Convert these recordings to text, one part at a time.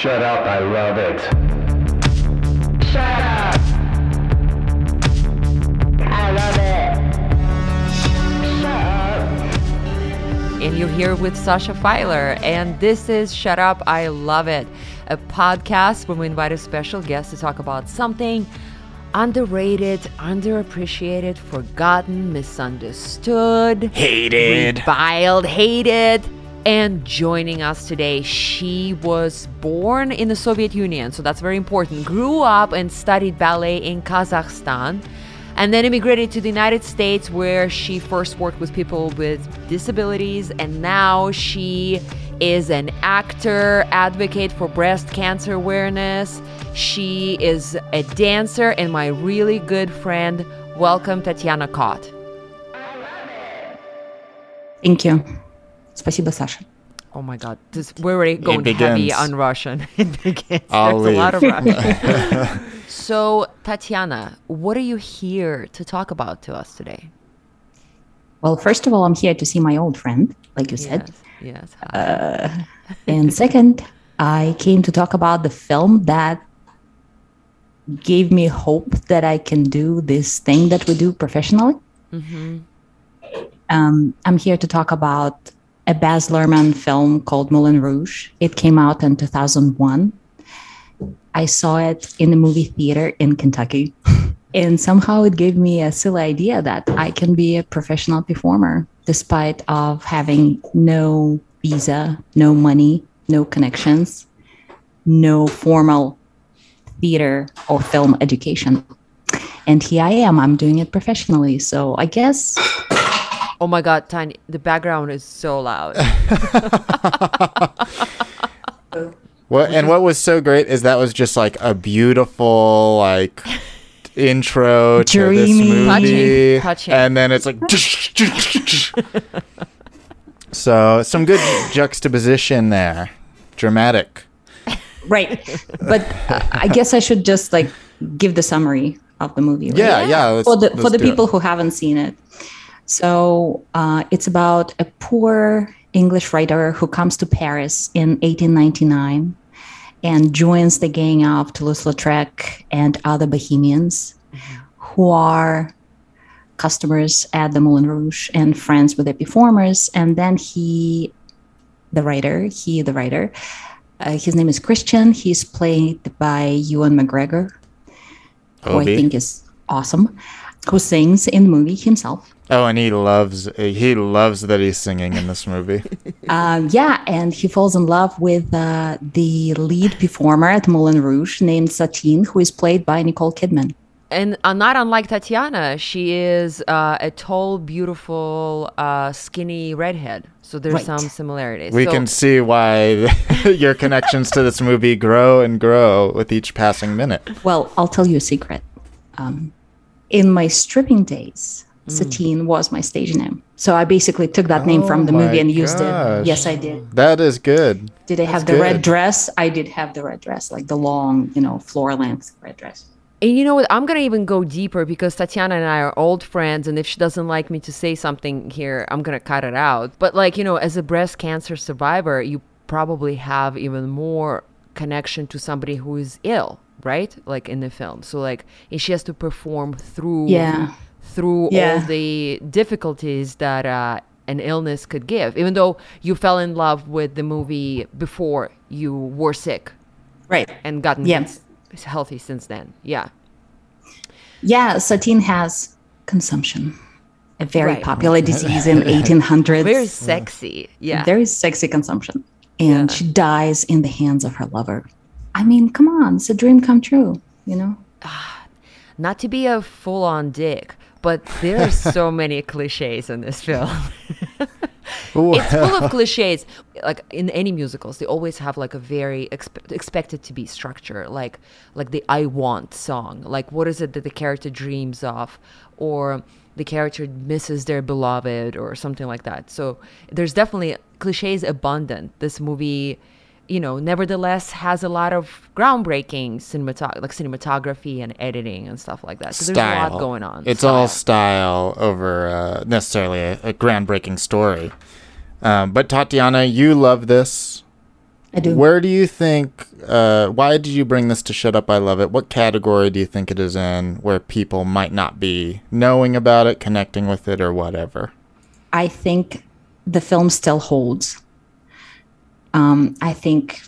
Shut up, I love it. Shut up. I love it. Shut up. and you're here with Sasha Feiler, and this is Shut Up, I Love It, a podcast where we invite a special guest to talk about something underrated, underappreciated, forgotten, misunderstood, Hated. reviled, hated. And joining us today, she was born in the Soviet Union, so that's very important. Grew up and studied ballet in Kazakhstan, and then immigrated to the United States, where she first worked with people with disabilities, and now she is an actor, advocate for breast cancer awareness. She is a dancer and my really good friend. Welcome, Tatiana Kott. Thank you. Спасибо, Саша. Oh my God, this, we're already going heavy begins. on Russian. it begins. I'll There's a lot of leave. Russian. so, Tatiana, what are you here to talk about to us today? Well, first of all, I'm here to see my old friend, like you said. Yes, yes. hi. And second, I came to talk about the film that gave me hope that I can do this thing that we do professionally. Um, I'm here to talk about a Baz Luhrmann film called Moulin Rouge. It came out in 2001. I saw it in the movie theater in Kentucky. And somehow it gave me a silly idea that I can be a professional performer despite of having no visa, no money, no connections, no formal theater or film education. And here I am, I'm doing it professionally. So I guess oh my God, Tiny, the background is so loud. What and what was so great is that was just like a beautiful like intro to this movie, Touching, touching. and then it's like. so some good juxtaposition there, dramatic. right. But uh, I guess I should just like give the summary of the movie. Right? Yeah, yeah. let's- for the for the do it. people who haven't seen it. So uh, it's about a poor English writer who comes to Paris in 1899 and joins the gang of Toulouse-Lautrec and other Bohemians who are customers at the Moulin Rouge and friends with the performers. And then he, the writer, he, the writer, uh, his name is Christian. He's played by Ewan McGregor, who I think is awesome, who sings in the movie himself. Oh, and he loves he loves that he's singing in this movie. Um, yeah, and he falls in love with uh, the lead performer at Moulin Rouge named Satine, who is played by Nicole Kidman. and uh, not unlike Tatiana, she is uh, a tall, beautiful, uh, skinny redhead. So there's Right. some similarities. We So- can see why your connections to this movie grow and grow with each passing minute. Well, I'll tell you a secret. Um, in my stripping days, Mm. Satine was my stage name. So I basically took that name Oh from the oh movie and used gosh. it. Yes, I did. That is good. Did I have That's the red dress? I did have the red dress, like the long, you know, floor length red dress. And you know what? I'm gonna even go deeper because Tatiana and I are old friends, and if she doesn't like me to say something here, I'm gonna cut it out. But like you know, as a breast cancer survivor, you probably have even more connection to somebody who is ill, right? Like in the film. So like, and she has to perform through Yeah. Through all the difficulties that uh, an illness could give. Even though you fell in love with the movie before you were sick Right. and gotten Yeah. healthy since then. Yeah. Yeah, Satine has consumption, a very Right. popular disease in 1800s. Very sexy. Yeah. very sexy consumption. And she dies in the hands of her lover. I mean, come on, it's a dream come true, you know? Not to be a full on dick, but there are so many cliches in this film. it's full of cliches. Like in any musicals, they always have like a very expe- expected to be structure, like like the "I want" song. Like what is it that the character dreams of, or the character misses their beloved, or something like that. So there's definitely cliches abundant. This movie, you know, nevertheless has a lot of groundbreaking cinematog- like cinematography and editing and stuff like that. So there's a style. lot going on. It's all style over uh, necessarily a, a groundbreaking story. Um, but Tatiana, you love this. I do. Where do you think? Uh, why did you bring this to Shut Up? I Love It. What category do you think it is in, where people might not be knowing about it, connecting with it, or whatever? I think the film still holds. Um, I think,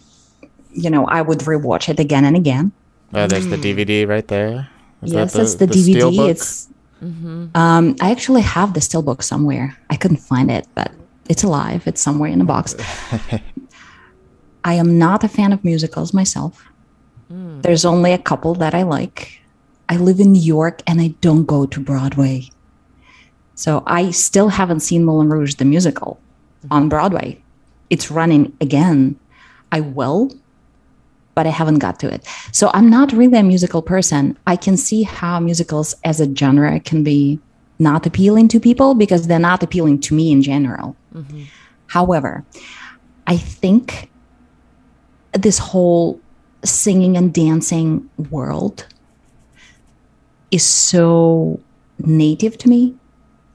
you know, I would rewatch it again and again. Oh, there's the DVD right there. Is yes, that that's the, steelbook? DVD. It's. Um, I actually have the steelbook somewhere. I couldn't find it, but it's alive. It's somewhere in a box. I am not a fan of musicals myself. There's only a couple that I like. I live in New York and I don't go to Broadway. So I still haven't seen Moulin Rouge the musical on Broadway. It's running again. I will, but I haven't got to it. So I'm not really a musical person. I can see how musicals as a genre can be not appealing to people because they're not appealing to me in general. Mm-hmm. However, I think this whole singing and dancing world is so native to me.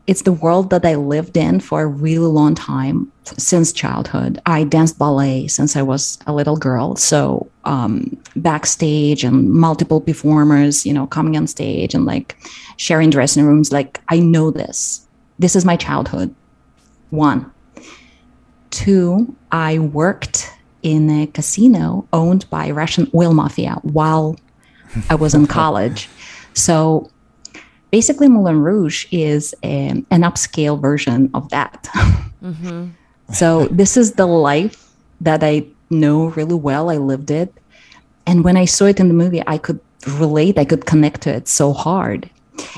It's the world that I lived in for a really long time since childhood. I danced ballet since I was a little girl. So, um, backstage and multiple performers, you know, coming on stage and like sharing dressing rooms, like I know this. This is my childhood. One. Two, I worked in a casino owned by Russian oil mafia while I was in college. So basically, Moulin Rouge is um, an upscale version of that. So this is the life that I know really well. I lived it. And when I saw it in the movie, I could relate, I could connect to it so hard.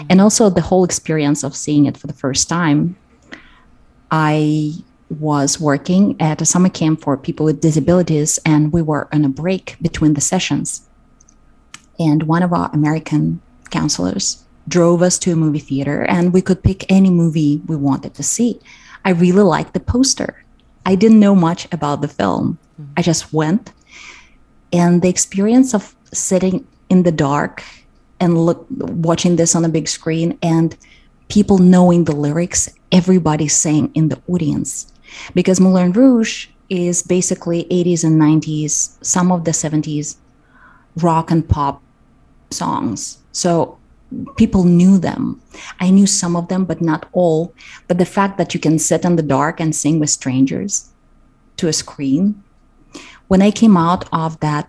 And also the whole experience of seeing it for the first time. I was working at a summer camp for people with disabilities, and we were on a break between the sessions. And one of our American counselors drove us to a movie theater, and we could pick any movie we wanted to see. I really liked the poster. I didn't know much about the film. Mm-hmm. I just went, and the experience of sitting in the dark and look watching this on a big screen and people knowing the lyrics everybody sang in the audience because moulin rouge is basically 80s and 90s some of the 70s rock and pop songs so people knew them i knew some of them but not all but the fact that you can sit in the dark and sing with strangers to a screen when i came out of that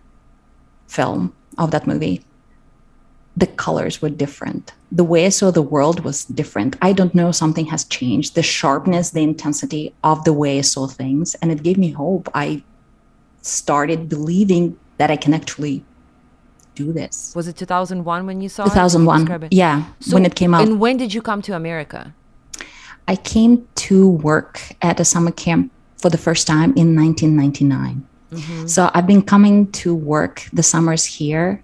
film of that movie the colors were different. The way I saw the world was different. I don't know, something has changed. The sharpness, the intensity of the way I saw things, and it gave me hope. I started believing that I can actually do this. Was it 2001 when you saw it? 2001. Yeah, So- when it came out. And when did you come to America? I came to work at a summer camp for the first time in 1999. Mm-hmm. So I've been coming to work the summers here,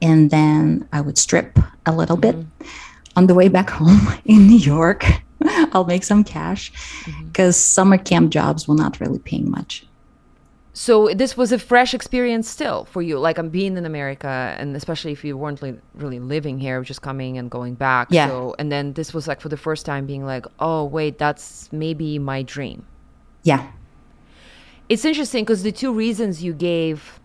and then I would strip a little bit mm-hmm. on the way back home in New York. I'll make some cash mm-hmm. because summer camp jobs were not really paying much. So this was a fresh experience still for you, like I'm being in America, and especially if you weren't li- really living here, just coming and going back. Yeah. So and then this was like for the first time being like, oh wait, that's maybe my dream. Yeah. It's interesting because the two reasons you gave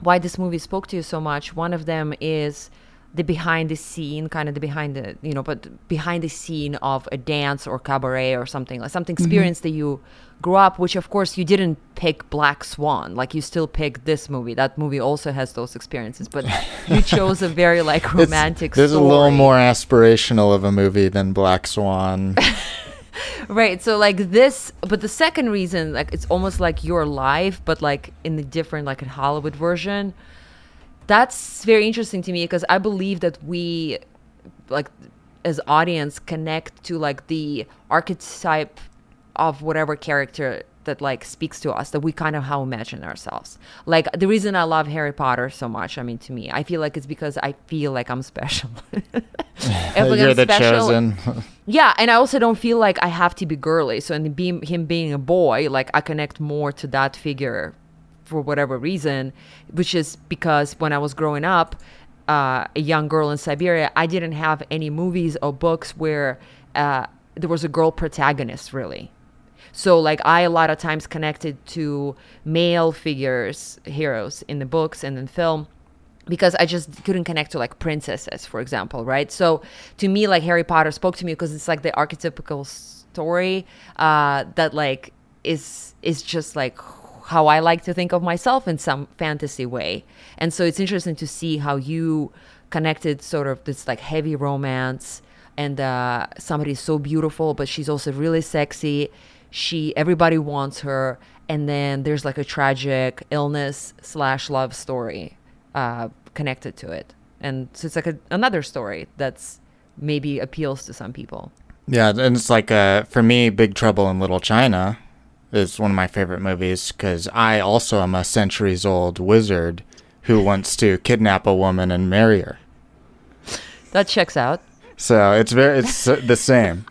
why this movie spoke to you so much, one of them is the behind the scene, kind of the behind the, you know, but behind the scene of a dance or cabaret or something, like something mm-hmm. experience that you grew up, which of course you didn't pick Black Swan, like you still picked this movie. That movie also has those experiences, but you chose a very like romantic There's story. a little more aspirational of a movie than Black Swan. Right. So like this, but the second reason, like it's almost like your life, but like in the different, like a Hollywood version. That's very interesting to me because I believe that we, like, as audience, connect to like the archetype of whatever character that like speaks to us that we kind of how imagine ourselves like the reason i love harry potter so much i mean to me i feel like it's because i feel like i'm special You're I'm the special- chosen. yeah, and I also don't feel like I have to be girly. So in being him being a boy, like I connect more to that figure for whatever reason, which is because when I was growing up, uh, a young girl in Siberia, I didn't have any movies or books where uh, there was a girl protagonist really. So like I a lot of times connected to male figures, heroes in the books and in film because I just couldn't connect to like princesses, for example, right? So to me, like Harry Potter spoke to me because it's like the archetypical story uh, that like is is just like how I like to think of myself in some fantasy way. And so it's interesting to see how you connected sort of this like heavy romance and uh, somebody so beautiful, but she's also really sexy. She everybody wants her, and then there's like a tragic illness slash love story uh, connected to it, and so it's like a, another story that's maybe appeals to some people. Yeah, and it's like uh, for me, Big Trouble in Little China is one of my favorite movies because I also am a centuries old wizard who wants to kidnap a woman and marry her. That checks out. So it's very it's the same.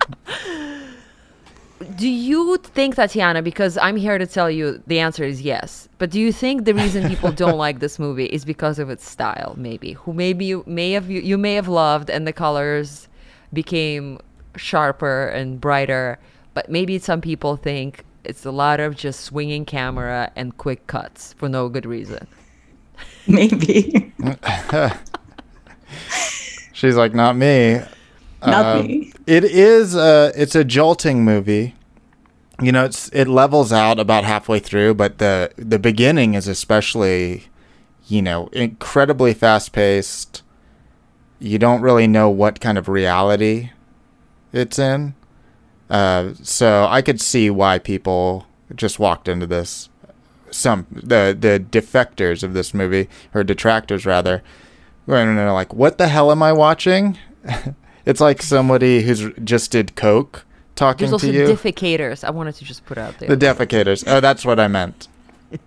Do you think, Tatiana, because I'm here to tell you the answer is yes, but do you think the reason people don't like this movie is because of its style, maybe? Who maybe you may have you, you may have loved and the colors became sharper and brighter, but maybe some people think it's a lot of just swinging camera and quick cuts for no good reason. Maybe. She's like, not me. Not Um, me. It is. Uh, it's a jolting movie. You know, it's it levels out about halfway through, but the the beginning is especially, you know, incredibly fast paced. You don't really know what kind of reality it's in. Uh, so I could see why people just walked into this. Some the the defectors of this movie or detractors rather, and they're like, "What the hell am I watching?" it's like somebody who's just did coke talking There's also to you. defecators. I wanted to just put out there. the defecators. Oh, that's what I meant.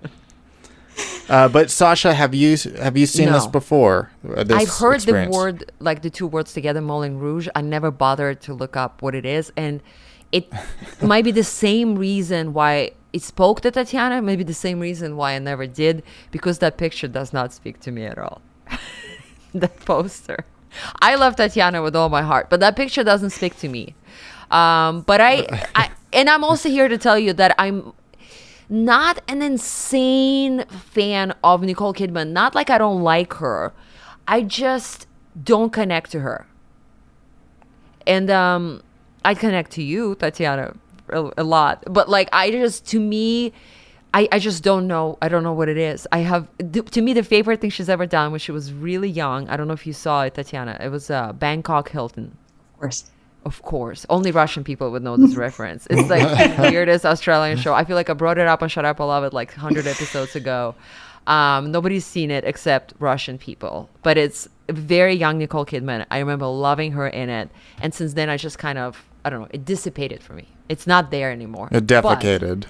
Uh, but Sasha, have you have you seen this before? uh, this I've heard experience? the word, like the two words together, Moulin Rouge. I never bothered to look up what it is, and it might be the same reason why it spoke to Tatiana. Maybe the same reason why I never did, because that picture does not speak to me at all. that poster. I love Tatiana with all my heart, but that picture doesn't speak to me. Um, but I, I, and I'm also here to tell you that I'm not an insane fan of Nicole Kidman. Not like I don't like her. I just don't connect to her. And um I connect to you, Tatiana, a, a lot. But like I just to me I, I just don't know. I don't know what it is. I have to me the favorite thing she's ever done when she was really young. I don't know if you saw it, Tatiana. It was uh, Bangkok Hilton. Of course. Of course, only Russian people would know this reference. It's like the weirdest Australian show. I feel like I brought it up on Shut Up, I Love It like 100 episodes ago. Um, nobody's seen it except Russian people, but it's very young Nicole Kidman. I remember loving her in it, and since then I just kind of I don't know. It dissipated for me. It's not there anymore. It But- defecated.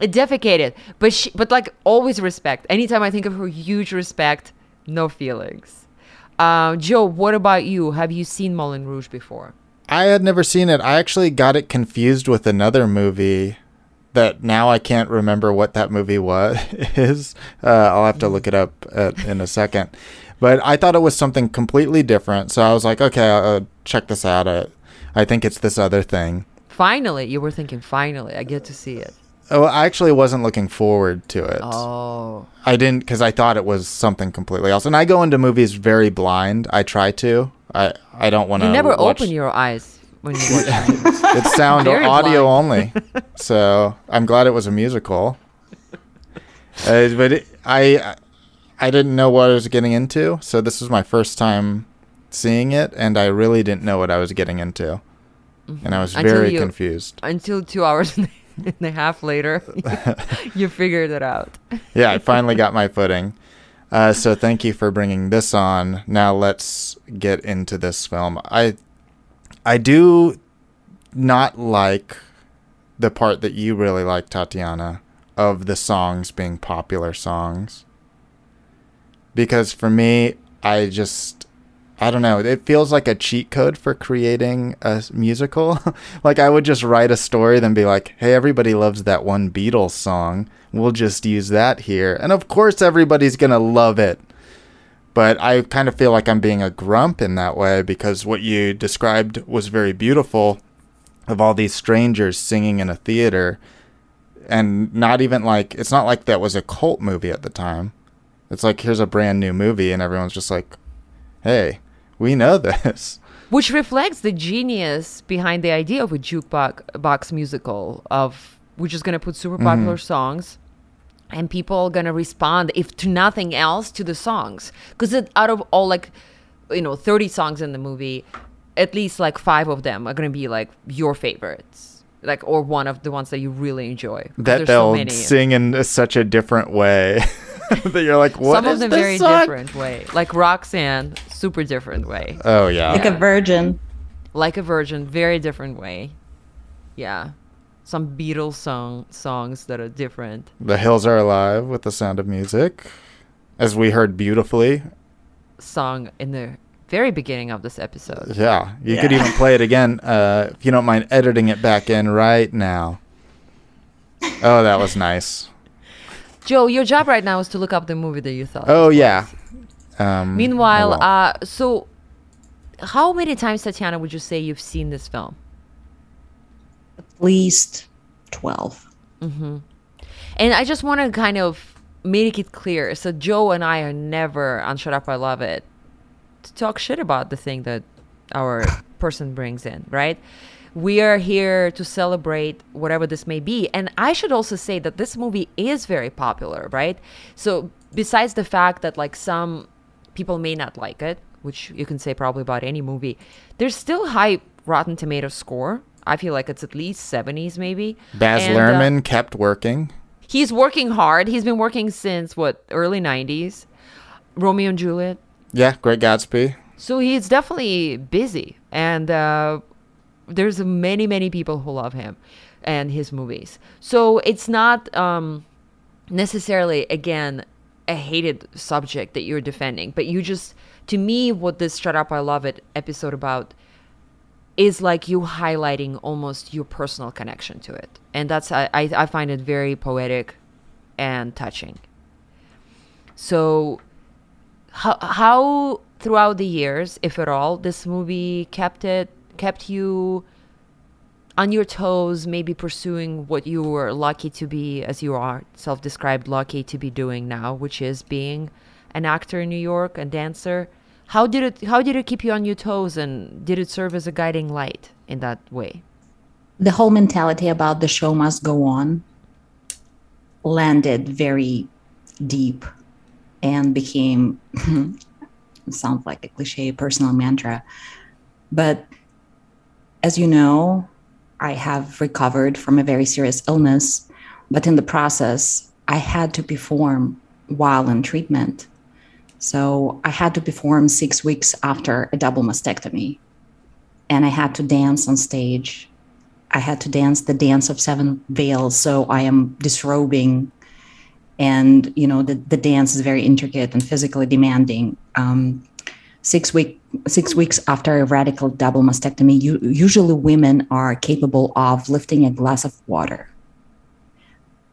it defecated, but she, but like always respect. Anytime I think of her, huge respect, no feelings. Uh, Joe, what about you? Have you seen Moulin Rouge before? I had never seen it. I actually got it confused with another movie that now I can't remember what that movie was. Is uh, I'll have to look it up at, in a second. But I thought it was something completely different, so I was like, okay, I'll, check this out. I, I think it's this other thing. Finally, you were thinking, finally, I get to see it. Oh, I actually wasn't looking forward to it. Oh, I didn't because I thought it was something completely else. And I go into movies very blind. I try to. I I don't want to. you never watch, open your eyes when you watch. It's sound or audio only. So I'm glad it was a musical. Uh, but it, I I didn't know what I was getting into, so this was my first time seeing it, and I really didn't know what I was getting into, and I was Until very you- confused. Until two hours and a half later, you figured it out. Yeah, I finally got my footing. Uh, so thank you for bringing this on. Now let's get into this film. I I do not like the part that you really like, Tatiana, of the songs being popular songs. Because for me, I just I don't know. It feels like a cheat code for creating a musical. like I would just write a story, then be like, "Hey, everybody loves that one Beatles song. We'll just use that here." And of course, everybody's gonna love it. But I kind of feel like I'm being a grump in that way because what you described was very beautiful, of all these strangers singing in a theater, and not even like it's not like that was a cult movie at the time. It's like here's a brand new movie, and everyone's just like, "Hey, we know this." which reflects the genius behind the idea of a jukebox box musical of we're just gonna put super mm-hmm. popular songs and people are gonna respond if to nothing else to the songs. Because out of all like you know 30 songs in the movie at least like five of them are gonna be like your favorites. Like or one of the ones that you really enjoy. That they'll so many. sing in such a different way that you're like, "What some is of them this very song?" different way like roxanne super different way Oh yeah, Like a virgin. like a virgin very different way yeah some beatles song songs that are different The hills are alive with the sound of music, as we heard beautifully. song in the very beginning of this episode Yeah, you could even play it again uh, if you don't mind editing it back in right now. Oh, that was nice. Joe your job right now is to look up the movie that you thought Oh yeah. Um, meanwhile uh so how many times tatiana would you say you've seen this film At least 12. And I just want to kind of make it clear. So Joe and I are never on Shut Up I Love It to talk shit about the thing that our person brings in, right? We are here to celebrate whatever this may be. And I should also say that this movie is very popular, right? So besides the fact that like some people may not like it, which you can say probably about any movie, there's still high Rotten Tomato score. I feel like it's at least 70s maybe. Baz And, uh, Luhrmann kept working. he's working hard. He's been working since what early '90s, Romeo and Juliet. Yeah, Great Gatsby. So he's definitely busy, and uh, there's many many people who love him and his movies. So it's not um, necessarily again a hated subject that you're defending, but you just to me what this "Shut Up, I Love It" episode about is like you highlighting almost your personal connection to it. And that's i i, find it very poetic and touching. So how, how throughout the years if at all this movie kept it kept you on your toes maybe pursuing what you were lucky to be as you are self-described lucky to be doing now which is being an actor in new york and dancer how did it how did it keep you on your toes and did it serve as a guiding light in that way The whole mentality about the show must go on landed very deep and became sounds like a cliche personal mantra. But as you know, I have recovered from a very serious illness, but in the process, I had to perform while in treatment. So I had to perform six weeks after a double mastectomy. And I had to dance on stage. I had to dance the dance of seven veils. So I am disrobing and you know the, the dance is very intricate and physically demanding um, six week six weeks after a radical double mastectomy you, usually women are capable of lifting a glass of water.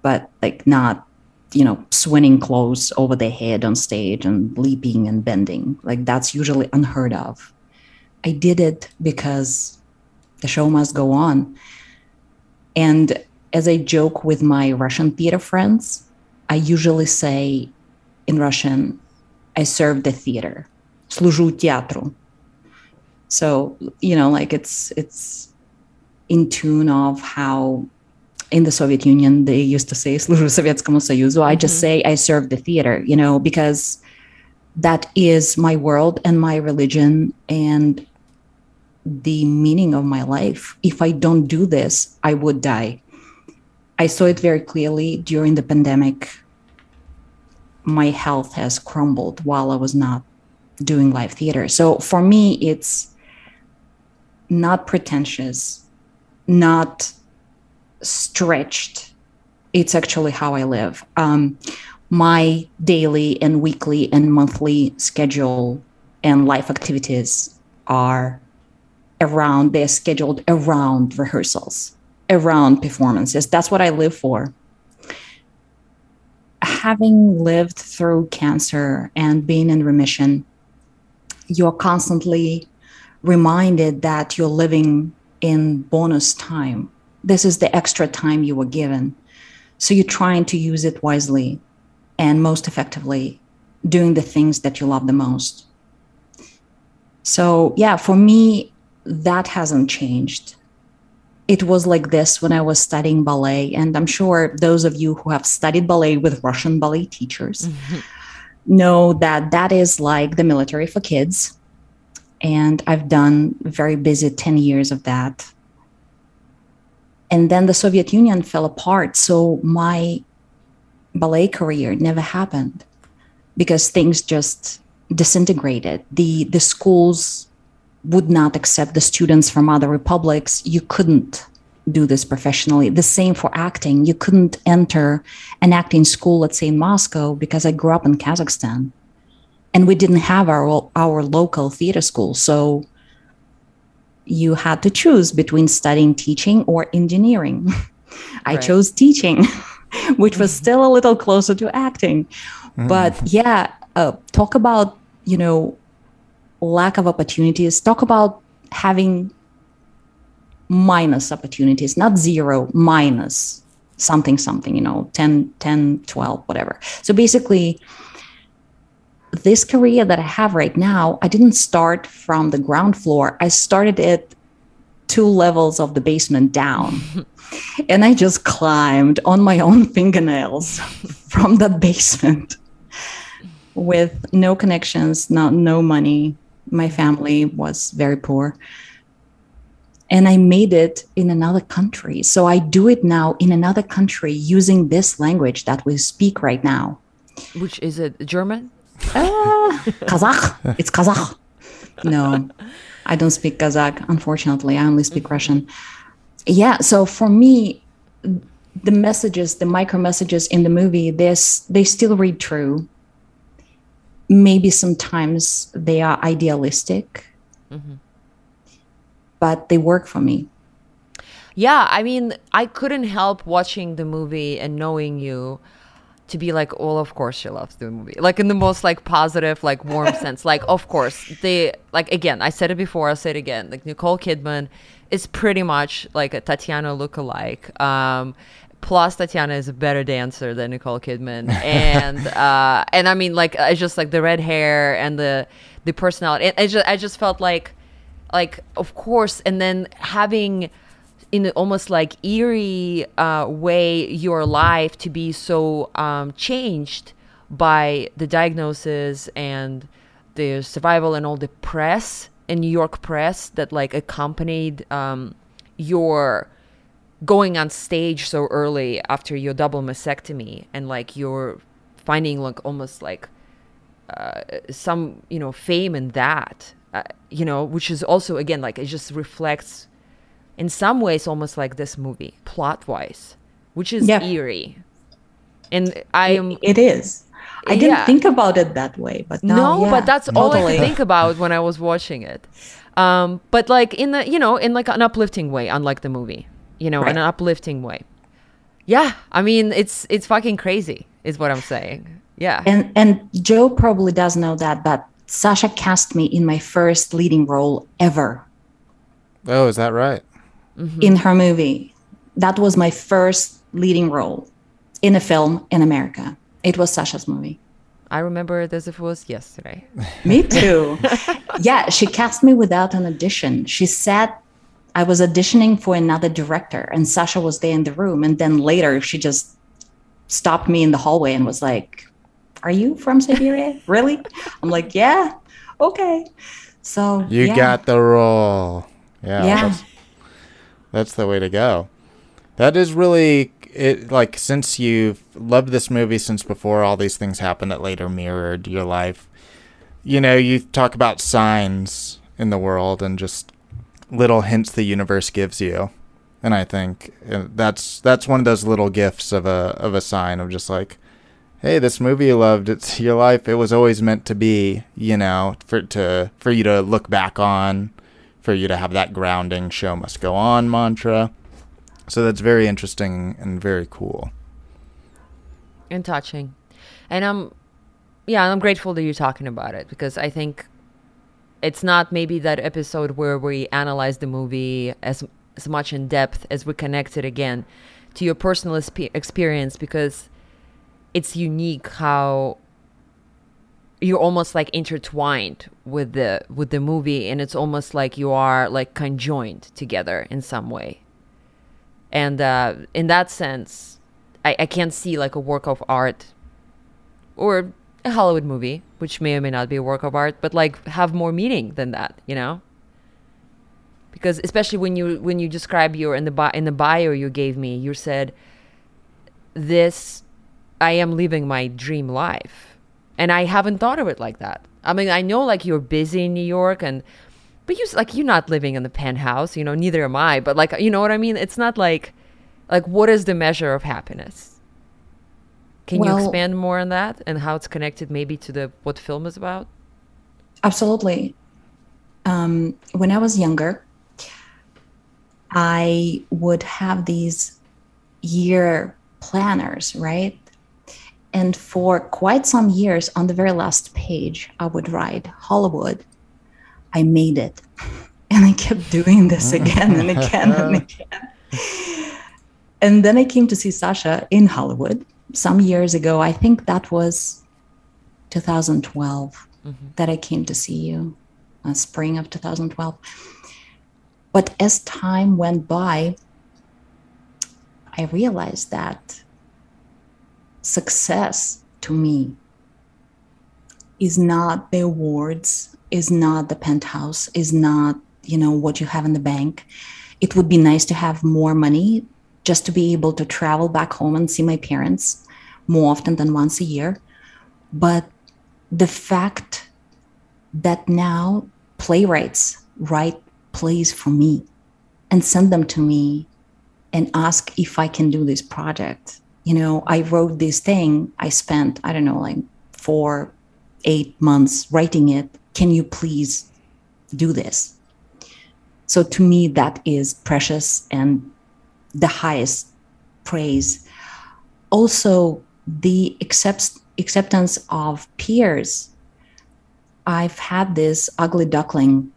But like not you know swinging clothes over their head on stage and leaping and bending. Like that's usually unheard of. I did it because the show must go on. And as i joke with my russian theater friends I usually say in Russian, I serve the theater Служу театру. So, you know, like it's it's in tune of how in the Soviet Union they used to say служу Советскому Союзу. I just say I serve the theater, you know, because that is my world and my religion and the meaning of my life. If I don't do this, I would die. I saw it very clearly during the pandemic. My health has crumbled while I was not doing live theater. So for me, it's not pretentious, not stretched. It's actually how I live. Um, my daily and weekly and monthly schedule and life activities are around, they're scheduled around rehearsals around performances. That's what I live for. Having lived through cancer and being in remission, you're constantly reminded that you're living in bonus time. This is the extra time you were given. So you're trying to use it wisely and most effectively, doing the things that you love the most. So, yeah, for me, that hasn't changed. It was like this when I was studying ballet. And I'm sure those of you who have studied ballet with Russian ballet teachers mm-hmm. Know that that is like the military for kids. And I've done very busy 10 years of that. And then the Soviet Union fell apart. So my ballet career never happened because things just disintegrated. The the schools would not accept the students from other republics. You couldn't do this professionally. The same for acting. You couldn't enter an acting school, let's say in Moscow, because I grew up in Kazakhstan, and we didn't have our our local theater school. So you had to choose between studying teaching or engineering. I Right. chose teaching, which was still a little closer to acting. But yeah, uh, talk about, you know, lack of opportunities. Talk about having minus opportunities, not zero, minus something, something, you know, 10, 10, 12, whatever. So basically, this career that I have right now, I didn't start from the ground floor. I started it two levels of the basement down. and I just climbed on my own fingernails from the basement with no connections, not no money. My family was very poor. And I made it in another country. So I do it now in another country using this language that we speak right now. Which is it German? Ah, Kazakh. It's Kazakh. No, I don't speak Kazakh, unfortunately. I only speak Russian. Yeah, so for me, the messages, the micro messages in the movie, this they still read true. Maybe sometimes they are idealistic, but they work for me. Yeah, I mean, I couldn't help watching the movie and knowing you to be like, well, of course she loves the movie. Like in the most like positive, like warm sense. Like, of course, they like again, I said it before, I'll say it again. Like Nicole Kidman is pretty much like a Tatiana lookalike. Um plus Tatiana is a better dancer than Nicole Kidman. And uh and I mean like it's just like the red hair and the the personality. It, it just I just felt like like of course and then having in an almost like eerie uh, way your life to be so um, changed by the diagnosis and the survival and all the press and New York press that like accompanied um, your going on stage so early after your double mastectomy and like you're finding like almost like uh, some you know fame in that uh, you know which is also again like it just reflects in some ways almost like this movie plot wise which is Yeah. eerie. And i am It is. I didn't Yeah. think about it that way, but now, no yeah, but that's all i could think about when i was watching it. Um but like in the you know in like an uplifting way unlike the movie you know in an uplifting way. Yeah i mean it's it's fucking crazy is what i'm saying. Yeah. And and Joe probably does know that, but Sasha cast me in my first leading role ever Oh, is that right? Mm-hmm. in her movie. That was my first leading role in a film in America. It was Sasha's movie. i remember it as if it was yesterday Me too. yeah, she cast me without an audition. She said I was auditioning for another director, and Sasha was there in the room. And then later, she just stopped me in the hallway and was like, Are you from Siberia? really? I'm like, Yeah, okay. So You yeah. got the role. Yeah. Yeah. That's, that's the way to go. That is really it like since you've loved this movie since before all these things happened that later mirrored your life. You know, you talk about signs in the world and just little hints the universe gives you. And I think uh, that's that's one of those little gifts of a of a sign of just like hey, this movie you loved, it's your life. It was always meant to be, you know, for to for you to look back on, for you to have that grounding show must go on mantra. So that's very interesting and very cool. and touching and i'm yeah i'm grateful that you're talking about it because i think it's not maybe that episode where we analyze the movie as as much in depth as we connect it again to your personal expe- experience because it's unique how you're almost like intertwined with the with the movie and it's almost like you are like conjoined together in some way. And uh, in that sense I, I can't see like a work of art or a hollywood movie which may or may not be a work of art but like have more meaning than that you know? Because especially when you when you describe your in the bi- in the bio you gave me you said this i am living my dream life. And i haven't thought of it like that. I mean i know like you're busy in new york and but you like you're not living in the penthouse you know neither am i. But like you know what i mean? It's not like like what is the measure of happiness? Can Well- you expand more on that and how it's connected maybe to the what film is about? Absolutely. Um, when I was younger, I would have these year planners, right? And for quite some years, on the very last page, I would write Hollywood. I made it. And I kept doing this again and again and again. And then I came to see Sasha in Hollywood some years ago. I think that was 2012 that I came to see you, uh, spring of 2012. But as time went by, I realized that success to me is not the awards, is not the penthouse, is not, you know, what you have in the bank. It would be nice to have more money just to be able to travel back home and see my parents more often than once a year. But the fact that now playwrights write plays for me and send them to me and ask if I can do this project. You know, I wrote this thing, I spent, I don't know, like four, eight months writing it. Can you please do this? So to me, that is precious and the highest praise. Also, the accept- acceptance of peers. I've had this ugly duckling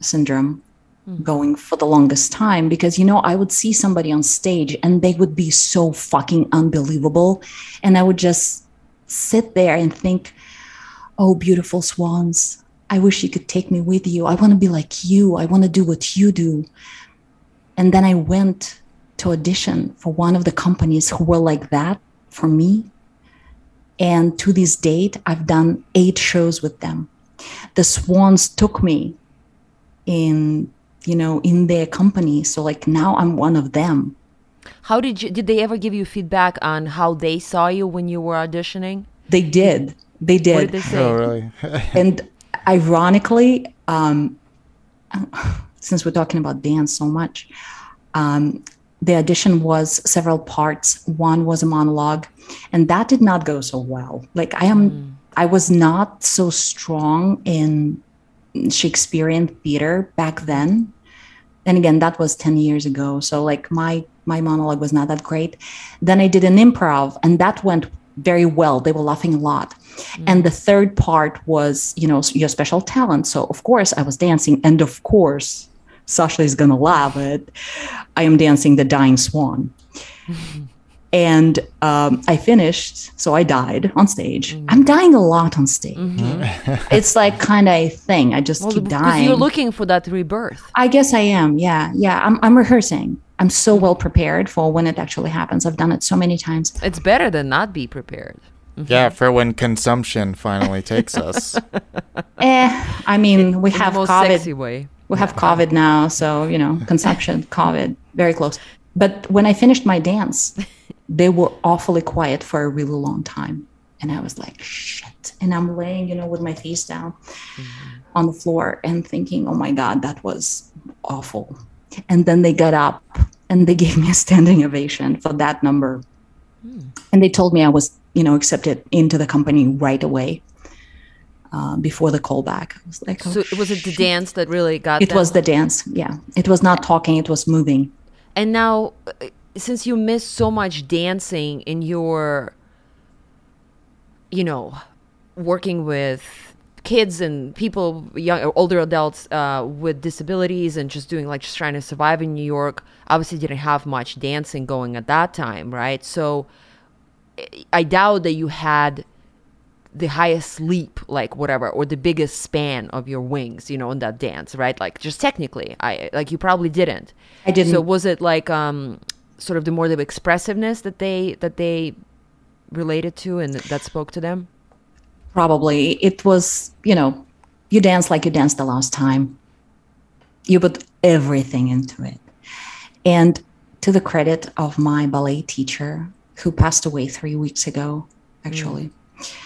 syndrome Hmm. going for the longest time because you know I would see somebody on stage and they would be so fucking unbelievable. And I would just sit there and think oh beautiful swans I wish you could take me with you. I want to be like you. I want to do what you do. And then I went to audition for one of the companies who were like that for me. And to this date I've done 8 shows with them. The swans took me in you know in their company. So like now i'm one of them. How did you did they ever give you feedback on how they saw you when you were auditioning? They did. They what did. did they say? Oh, really? and ironically um since we're talking about dance so much um the audition was several parts. One was a monologue and that did not go so well. Like i am i was not so strong in shakespearean theater back then. And again that was 10 years ago. So like my my monologue was not that great. Then i did an improv and that went very well. They were laughing a lot. Mm. And the third part was you know your special talent. So of course i was dancing and of course sasha is gonna love it. I am dancing the dying swan and um, i finished so i died on stage i'm dying a lot on stage it's like kind of a thing i just well, keep because dying you're looking for that rebirth I guess I am. Yeah. Yeah. I'm, I'm rehearsing. I'm so well prepared for when it actually happens. I've done it so many times. it's better than not be prepared yeah, for when consumption finally takes us. Eh, I mean, we in have most COVID. sexy way We have COVID now. So, you know, consumption, COVID, very close. But when I finished my dance, they were awfully quiet for a really long time. And I was like, shit. And I'm laying, you know, with my face down on the floor and thinking, oh my God, that was awful. And then they got up and they gave me a standing ovation for that number. And they told me I was, you know, accepted into the company right away uh, before the callback. I was like, oh, so was it the dance that really got it them? was the dance. Yeah. It was not talking, it was moving. And now, since you miss so much dancing in your, you know, working with kids and people, young or older adults uh, with disabilities, and just doing like just trying to survive in New York. Obviously, didn't have much dancing going at that time, right? So, I doubt that you had the highest leap, like whatever, or the biggest span of your wings, you know, in that dance, right? Like just technically, I like you probably didn't. I didn't. So was it like um, sort of the more the expressiveness that they that they related to and that spoke to them? Probably. It was, you know, you dance like you danced the last time. You put everything into it. And to the credit of my ballet teacher, who passed away three weeks ago, actually, mm.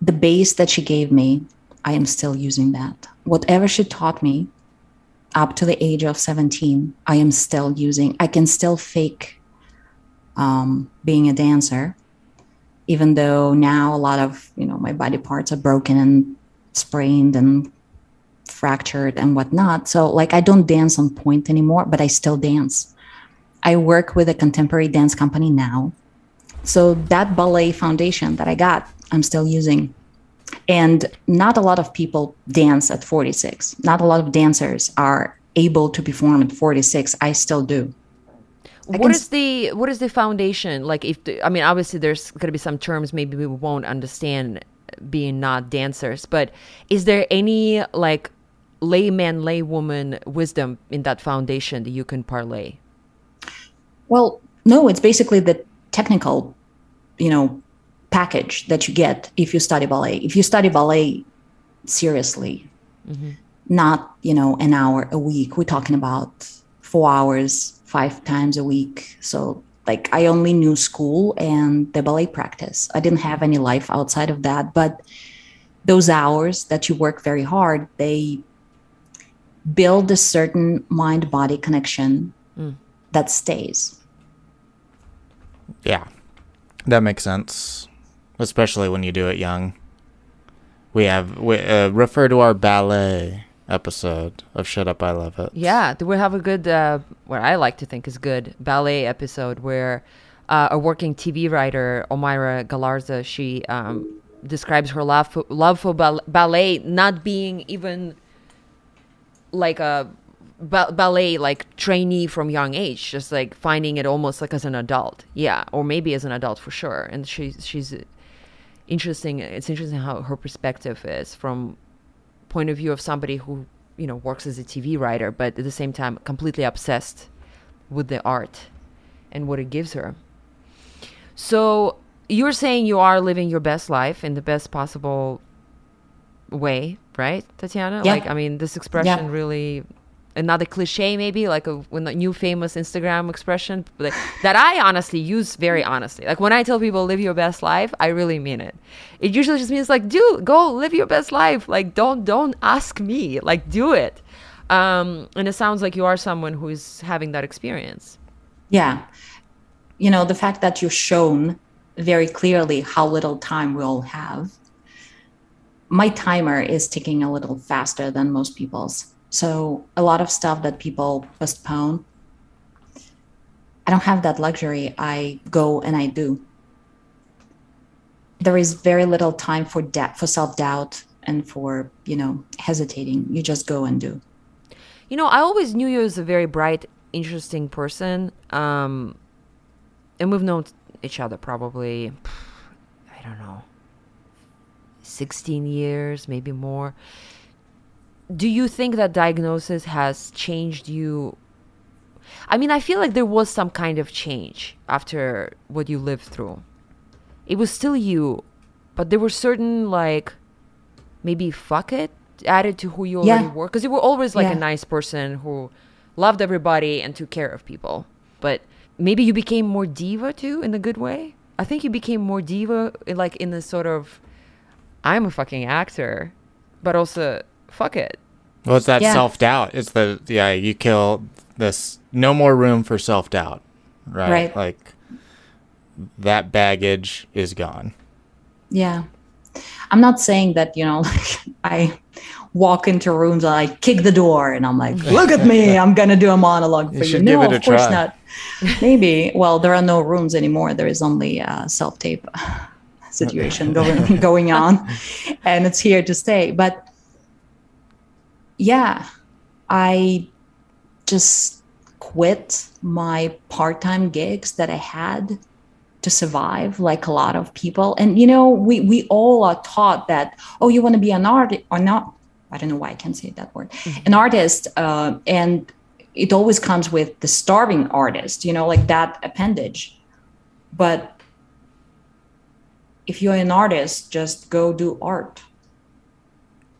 the base that she gave me, I am still using that. Whatever she taught me up to the age of 17, I am still using. I can still fake um, being a dancer even though now a lot of you know my body parts are broken and sprained and fractured and whatnot. So like i don't dance on point anymore but i still dance. I work with a contemporary dance company now. So that ballet foundation that i got i'm still using and not a lot of people dance at 46 not a lot of dancers are able to perform at 46 i still do what can... is the what is the foundation like? If the, I mean, obviously, there's going to be some terms maybe we won't understand being not dancers, but is there any like layman, laywoman wisdom in that foundation that you can parlay? Well, no, it's basically the technical, you know, package that you get if you study ballet. If you study ballet seriously, mm-hmm. not you know an hour a week, we're talking about four hours five times a week. So like I only knew school and the ballet practice. I didn't have any life outside of that. But those hours that you work very hard, they build a certain mind body connection mm. that stays. Yeah, that makes sense, especially when you do it young. We have we uh, refer to our ballet episode of Shut Up, I Love It. Yeah, we have a good, uh, what I like to think is good ballet episode where uh, a working TV writer, Omaira Galarza, she um, describes her love for, love for ballet not being even like a ba- ballet like trainee from young age, just like finding it almost like as an adult. Yeah, or maybe as an adult for sure. And she's she's interesting. It's interesting how her perspective is from point of view of somebody who you know works as a TV writer, but at the same time completely obsessed with the art and what it gives her. So you're saying you are living your best life in the best possible way, right, Tatiana? Yeah. Like I mean, this expression yeah. really another cliche maybe like a new famous instagram expression like, that i honestly use very honestly. Like when i tell people live your best life i really mean it. It usually just means like do go live your best life. Like don't don't ask me. Like do it. Um and it sounds like you are someone who's having that experience. Yeah. You know the fact that you've shown very clearly how little time we all have. My timer is ticking a little faster than most people's so a lot of stuff that people postpone, I don't have that luxury. I go and I do. There is very little time for doubt, for self doubt, and for you know hesitating. You just go and do. You know, I always knew you as a very bright, interesting person, um, and we've known each other probably, I don't know, sixteen years, maybe more do you think that diagnosis has changed you? I mean i feel like there was some kind of change after what you lived through. It was still you but there were certain like maybe fuck it added to who you already yeah. were. Because you were always like yeah. a nice person who loved everybody and took care of people. But maybe you became more diva too in a good way? I think you became more diva like in the sort of i'm a fucking actor but also fuck it. Well, it's that yeah. self doubt. It's the yeah, you kill this. No more room for self doubt, right? Right. Like that baggage is gone. Yeah, I'm not saying that you know, like I walk into rooms and I kick the door and I'm like, look at me, I'm gonna do a monologue for you. you. No, of course try. not. Maybe. Well, there are no rooms anymore. There is only uh, self tape. situation going going on, and it's here to stay. But yeah, I just quit my part-time gigs that I had to survive like a lot of people and you know we we all are taught that oh you want to be an artist or not i don't know why i can't say that word mm-hmm. an artist uh, and it always comes with the starving artist you know like that appendage but if you're an artist just go do art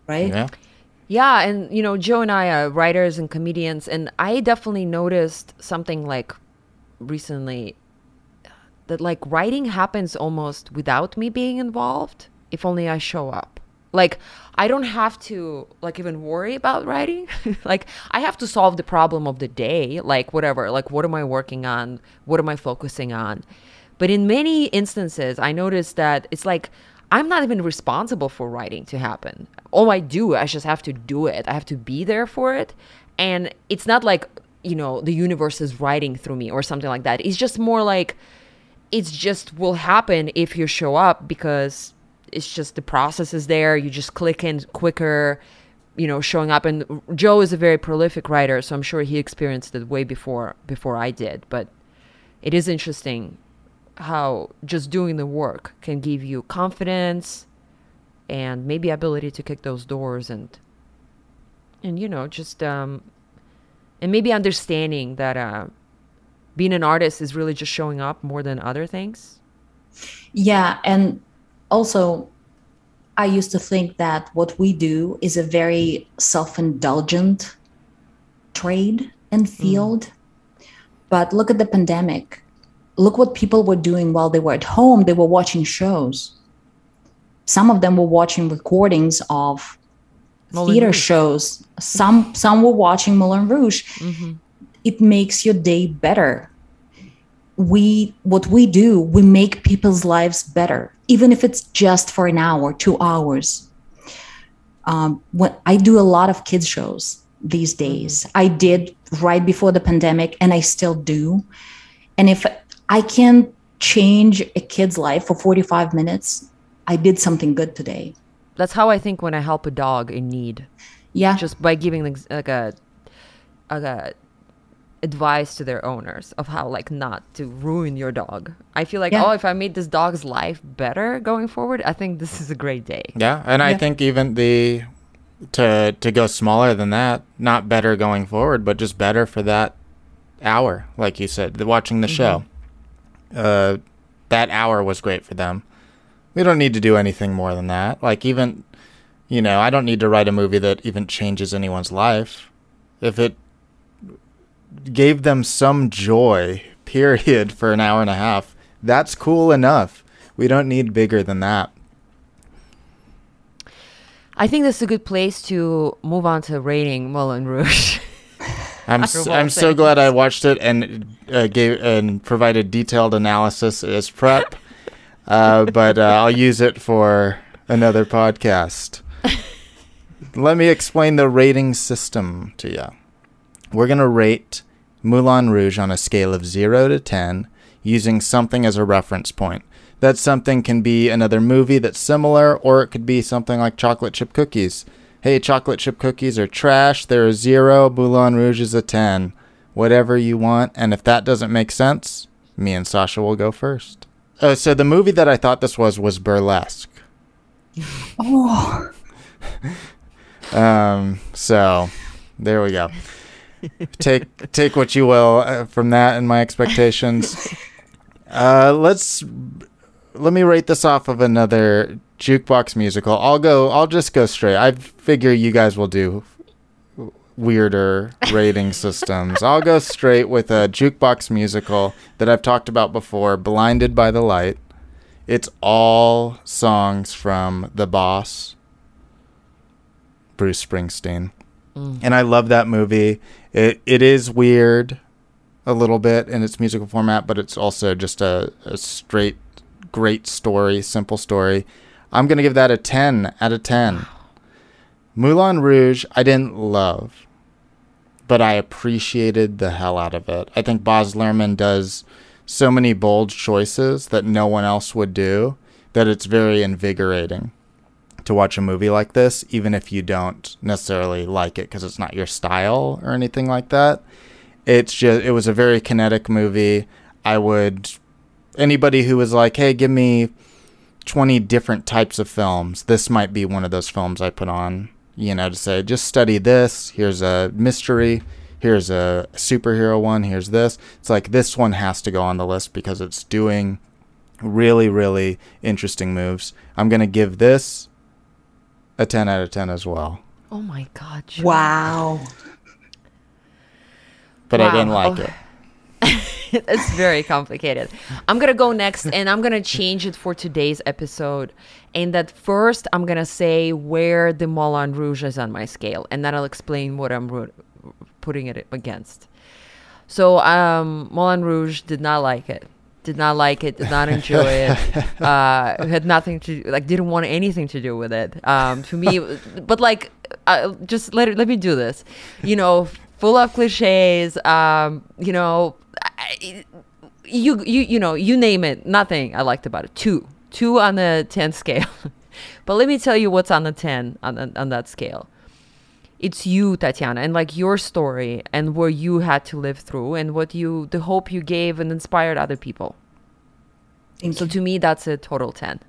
right Yeah. Yeah, and you know, Joe and I are writers and comedians, and I definitely noticed something like recently that like writing happens almost without me being involved if only I show up. Like I don't have to like even worry about writing. like I have to solve the problem of the day, like whatever, like what am I working on? What am I focusing on? But in many instances, I noticed that it's like I'm not even responsible for writing to happen. All I do, I just have to do it. I have to be there for it. And it's not like, you know, the universe is writing through me or something like that. It's just more like it's just will happen if you show up because it's just the process is there. You just click in quicker, you know, showing up. And Joe is a very prolific writer, so I'm sure he experienced it way before before I did. But it is interesting how just doing the work can give you confidence and maybe ability to kick those doors and and you know just um and maybe understanding that uh being an artist is really just showing up more than other things. Yeah and also i used to think that what we do is a very self-indulgent trade and field. Mm. but look at the pandemic look what people were doing while they were at home. They were watching shows. Some of them were watching recordings of Moulin theater Rouge. shows. Some some were watching Moulin Rouge. Mm-hmm. It makes your day better. We what we do, we make people's lives better, even if it's just for an hour, two hours. Um, when I do a lot of kids shows these days, mm-hmm. I did right before the pandemic, and I still do. And if I can change a kid's life for 45 minutes. I did something good today. That's how I think when I help a dog in need. Yeah. Just by giving like a, like a advice to their owners of how like not to ruin your dog. I feel like yeah. oh if I made this dog's life better going forward, I think this is a great day. Yeah, and yeah. I think even the to to go smaller than that, not better going forward, but just better for that hour, like you said, the, watching the mm-hmm. show that hour was great for them. We don't need to do anything more than that. Like even, you know, I don't need to write a movie that even changes anyone's life. If it gave them some joy, period, for an hour and a half, that's cool enough. We don't need bigger than that. I think this is a good place to move on to rating Moulin Rouge. I'm s- I'm so glad I watched it and uh, gave and provided detailed analysis as prep. Uh, but uh, I'll use it for another podcast. Let me explain the rating system to you. We're gonna rate Moulin Rouge on a scale of zero to ten, using something as a reference point. That something can be another movie that's similar, or it could be something like chocolate chip cookies hey, chocolate chip cookies are trash. They're a zero. Moulin Rouge is a 10. Whatever you want. And if that doesn't make sense, me and Sasha will go first. Oh, so the movie that I thought this was was Burlesque. oh. um, so there we go. take take what you will uh, from that and my expectations. Uh, let's let me rate this off of another jukebox musical. I'll go. I'll just go straight. I figure you guys will do weirder rating systems. I'll go straight with a jukebox musical that I've talked about before, Blinded by the Light. It's all songs from The Boss, Bruce Springsteen. Mm. And I love that movie. It it is weird a little bit in its musical format, but it's also just a, a straight great story, simple story. I'm going to give that a 10 out of 10. Moulin Rouge, I didn't love, but I appreciated the hell out of it. I think Baz Luhrmann does so many bold choices that no one else would do, that it's very invigorating to watch a movie like this, even if you don't necessarily like it because it's not your style or anything like that. It's just it was a very kinetic movie. I would anybody who was like, "Hey, give me 20 different types of films." This might be one of those films I put on, you know, to say, "Just study this. Here's a mystery. Here's a superhero one. Here's this." It's like this one has to go on the list because it's doing really really interesting moves. I'm going to give this a 10 out of 10 as well. Oh my god. Wow. But I didn't like Oh. it. it's very complicated. I'm gonna go next, and I'm gonna change it for today's episode. And that first, I'm gonna say where the Moulin Rouge is on my scale, and then I'll explain what I'm putting it against. So, um, Moulin Rouge did not like it. Did not like it. Did not enjoy it. Uh, had nothing to like. Didn't want anything to do with it. Um, to me, but like, uh, just let it, let me do this. You know, full of cliches. Um, you know, You you you know you name it. Nothing I liked about it. Two two on the ten scale. but let me tell you what's on the ten on on, on that scale it's you tatiana and like your story and where you had to live through and what you the hope you gave and inspired other people Thank so you. to me that's a total 10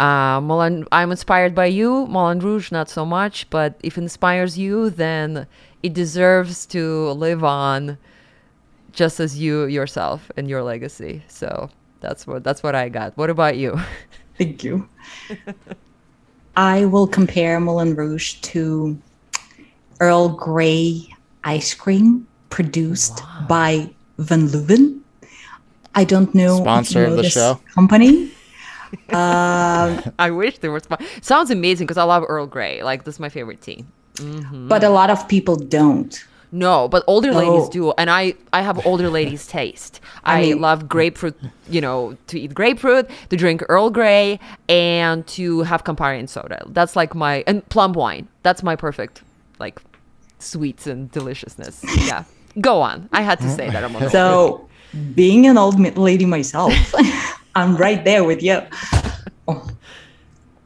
uh, Moulin, i'm inspired by you moulin rouge not so much but if it inspires you then it deserves to live on just as you yourself and your legacy so that's what that's what i got what about you Thank you. I will compare Moulin Rouge to Earl Grey ice cream produced by Van Leeuwen. I don't know. if you Sponsor of the this show. Company. Uh, i wish there was sounds amazing because i love earl grey like this is my favorite tea but a lot of people don't. No, but older ladies Oh. do, and I I have older ladies' taste. I, mean- love grapefruit, you know, to eat grapefruit, to drink Earl Grey, and to have Campari and soda. That's like my and plum wine. That's my perfect like sweets and deliciousness. Yeah, go on. I had to say that. I'm So, being an old lady myself, I'm right there with you.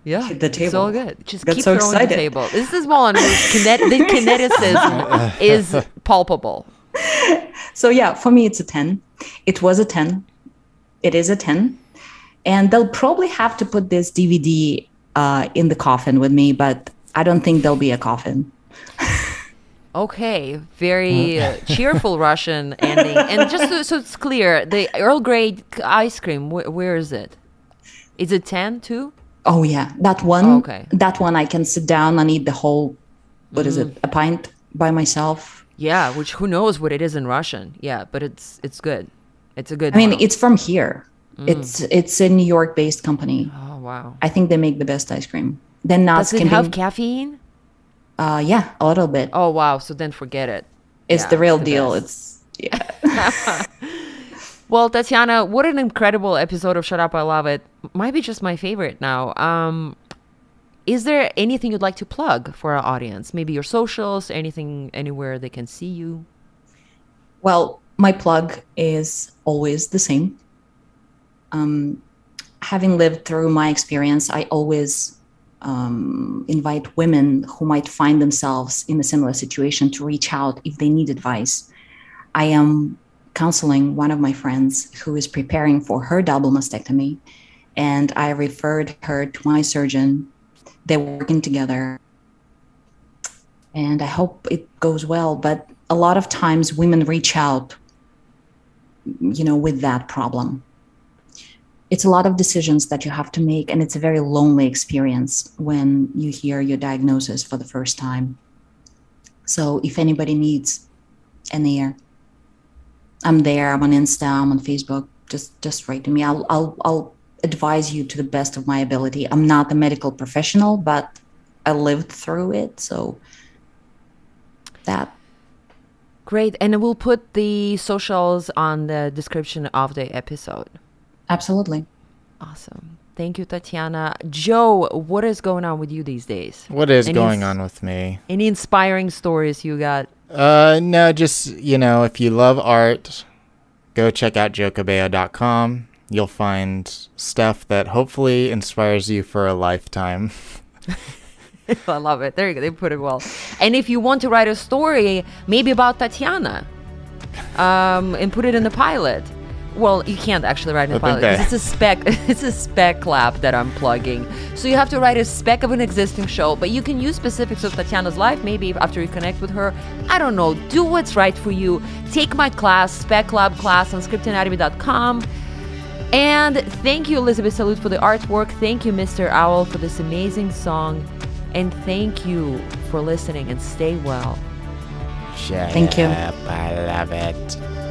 Yeah, the It's all good. Just keep so throwing excited. the table. This is Moulin Rouge. Kinet- the kineticism is palpable. So yeah, for me it's a 10. It was a 10. It is a 10. And they'll probably have to put this DVD uh, in the coffin with me, but I don't think there'll be a coffin. Okay, very uh, cheerful Russian ending. And just so, so it's clear, the Earl Grey ice cream, wh- where is it? Is it 10 too? Oh yeah, that one. Oh, okay. That one I can sit down and eat the whole. What is Mm. it? A pint by myself. Yeah, which who knows what it is in Russian. Yeah, but it's it's good. It's a good I mean, it's from here. Mm. It's it's a New York-based company. Oh, wow. I think they make the best ice cream. Then not Does it skimping. have caffeine? uh, yeah, a little bit. Oh, wow. So then forget it. it's yeah, the real it's the deal. best. It's yeah. Well, Tatiana, what an incredible episode of Shut Up, I Love It. Might be just my favorite now. Um, is there anything you'd like to plug for our audience? Maybe your socials, anything, anywhere they can see you? Well, my plug is always the same. Um, having lived through my experience, I always um, invite women who might find themselves in a similar situation to reach out if they need advice. I am counseling one of my friends who is preparing for her double mastectomy, and I referred her to my surgeon. They're working together and I hope it goes well. But a lot of times women reach out, you know, with that problem. It's a lot of decisions that you have to make, and it's a very lonely experience when you hear your diagnosis for the first time. So, if anybody needs an ear, I'm there. I'm on Insta. I'm on Facebook. Just, just write to me. I'll, I'll, I'll advise you to the best of my ability. I'm not a medical professional, but I lived through it, so that Great. And we'll put the socials on the description of the episode. absolutely. Awesome. Thank you, Tatiana. Joe, what is going on with you these days? What is Any going s- on with me? Any inspiring stories you got? Uh, no, just you know, if you love art, go check out jokabeo.com. you'll find stuff that hopefully inspires you for a lifetime. I love it. There you go. They put it well. And if you want to write a story, maybe about Tatiana, um, and put it in the pilot. Well, you can't actually write in the pilot because it's a spec. It's a spec lab that I'm plugging. So you have to write a spec of an existing show, but you can use specifics of Tatiana's life. Maybe after you connect with her, I don't know. Do what's right for you. Take my class, spec lab class on scriptanatomy.com. And thank you, Elizabeth Salute, for the artwork. Thank you, Mr. Owl, for this amazing song. And thank you for listening and stay well. Shut Thank you. up, I love it.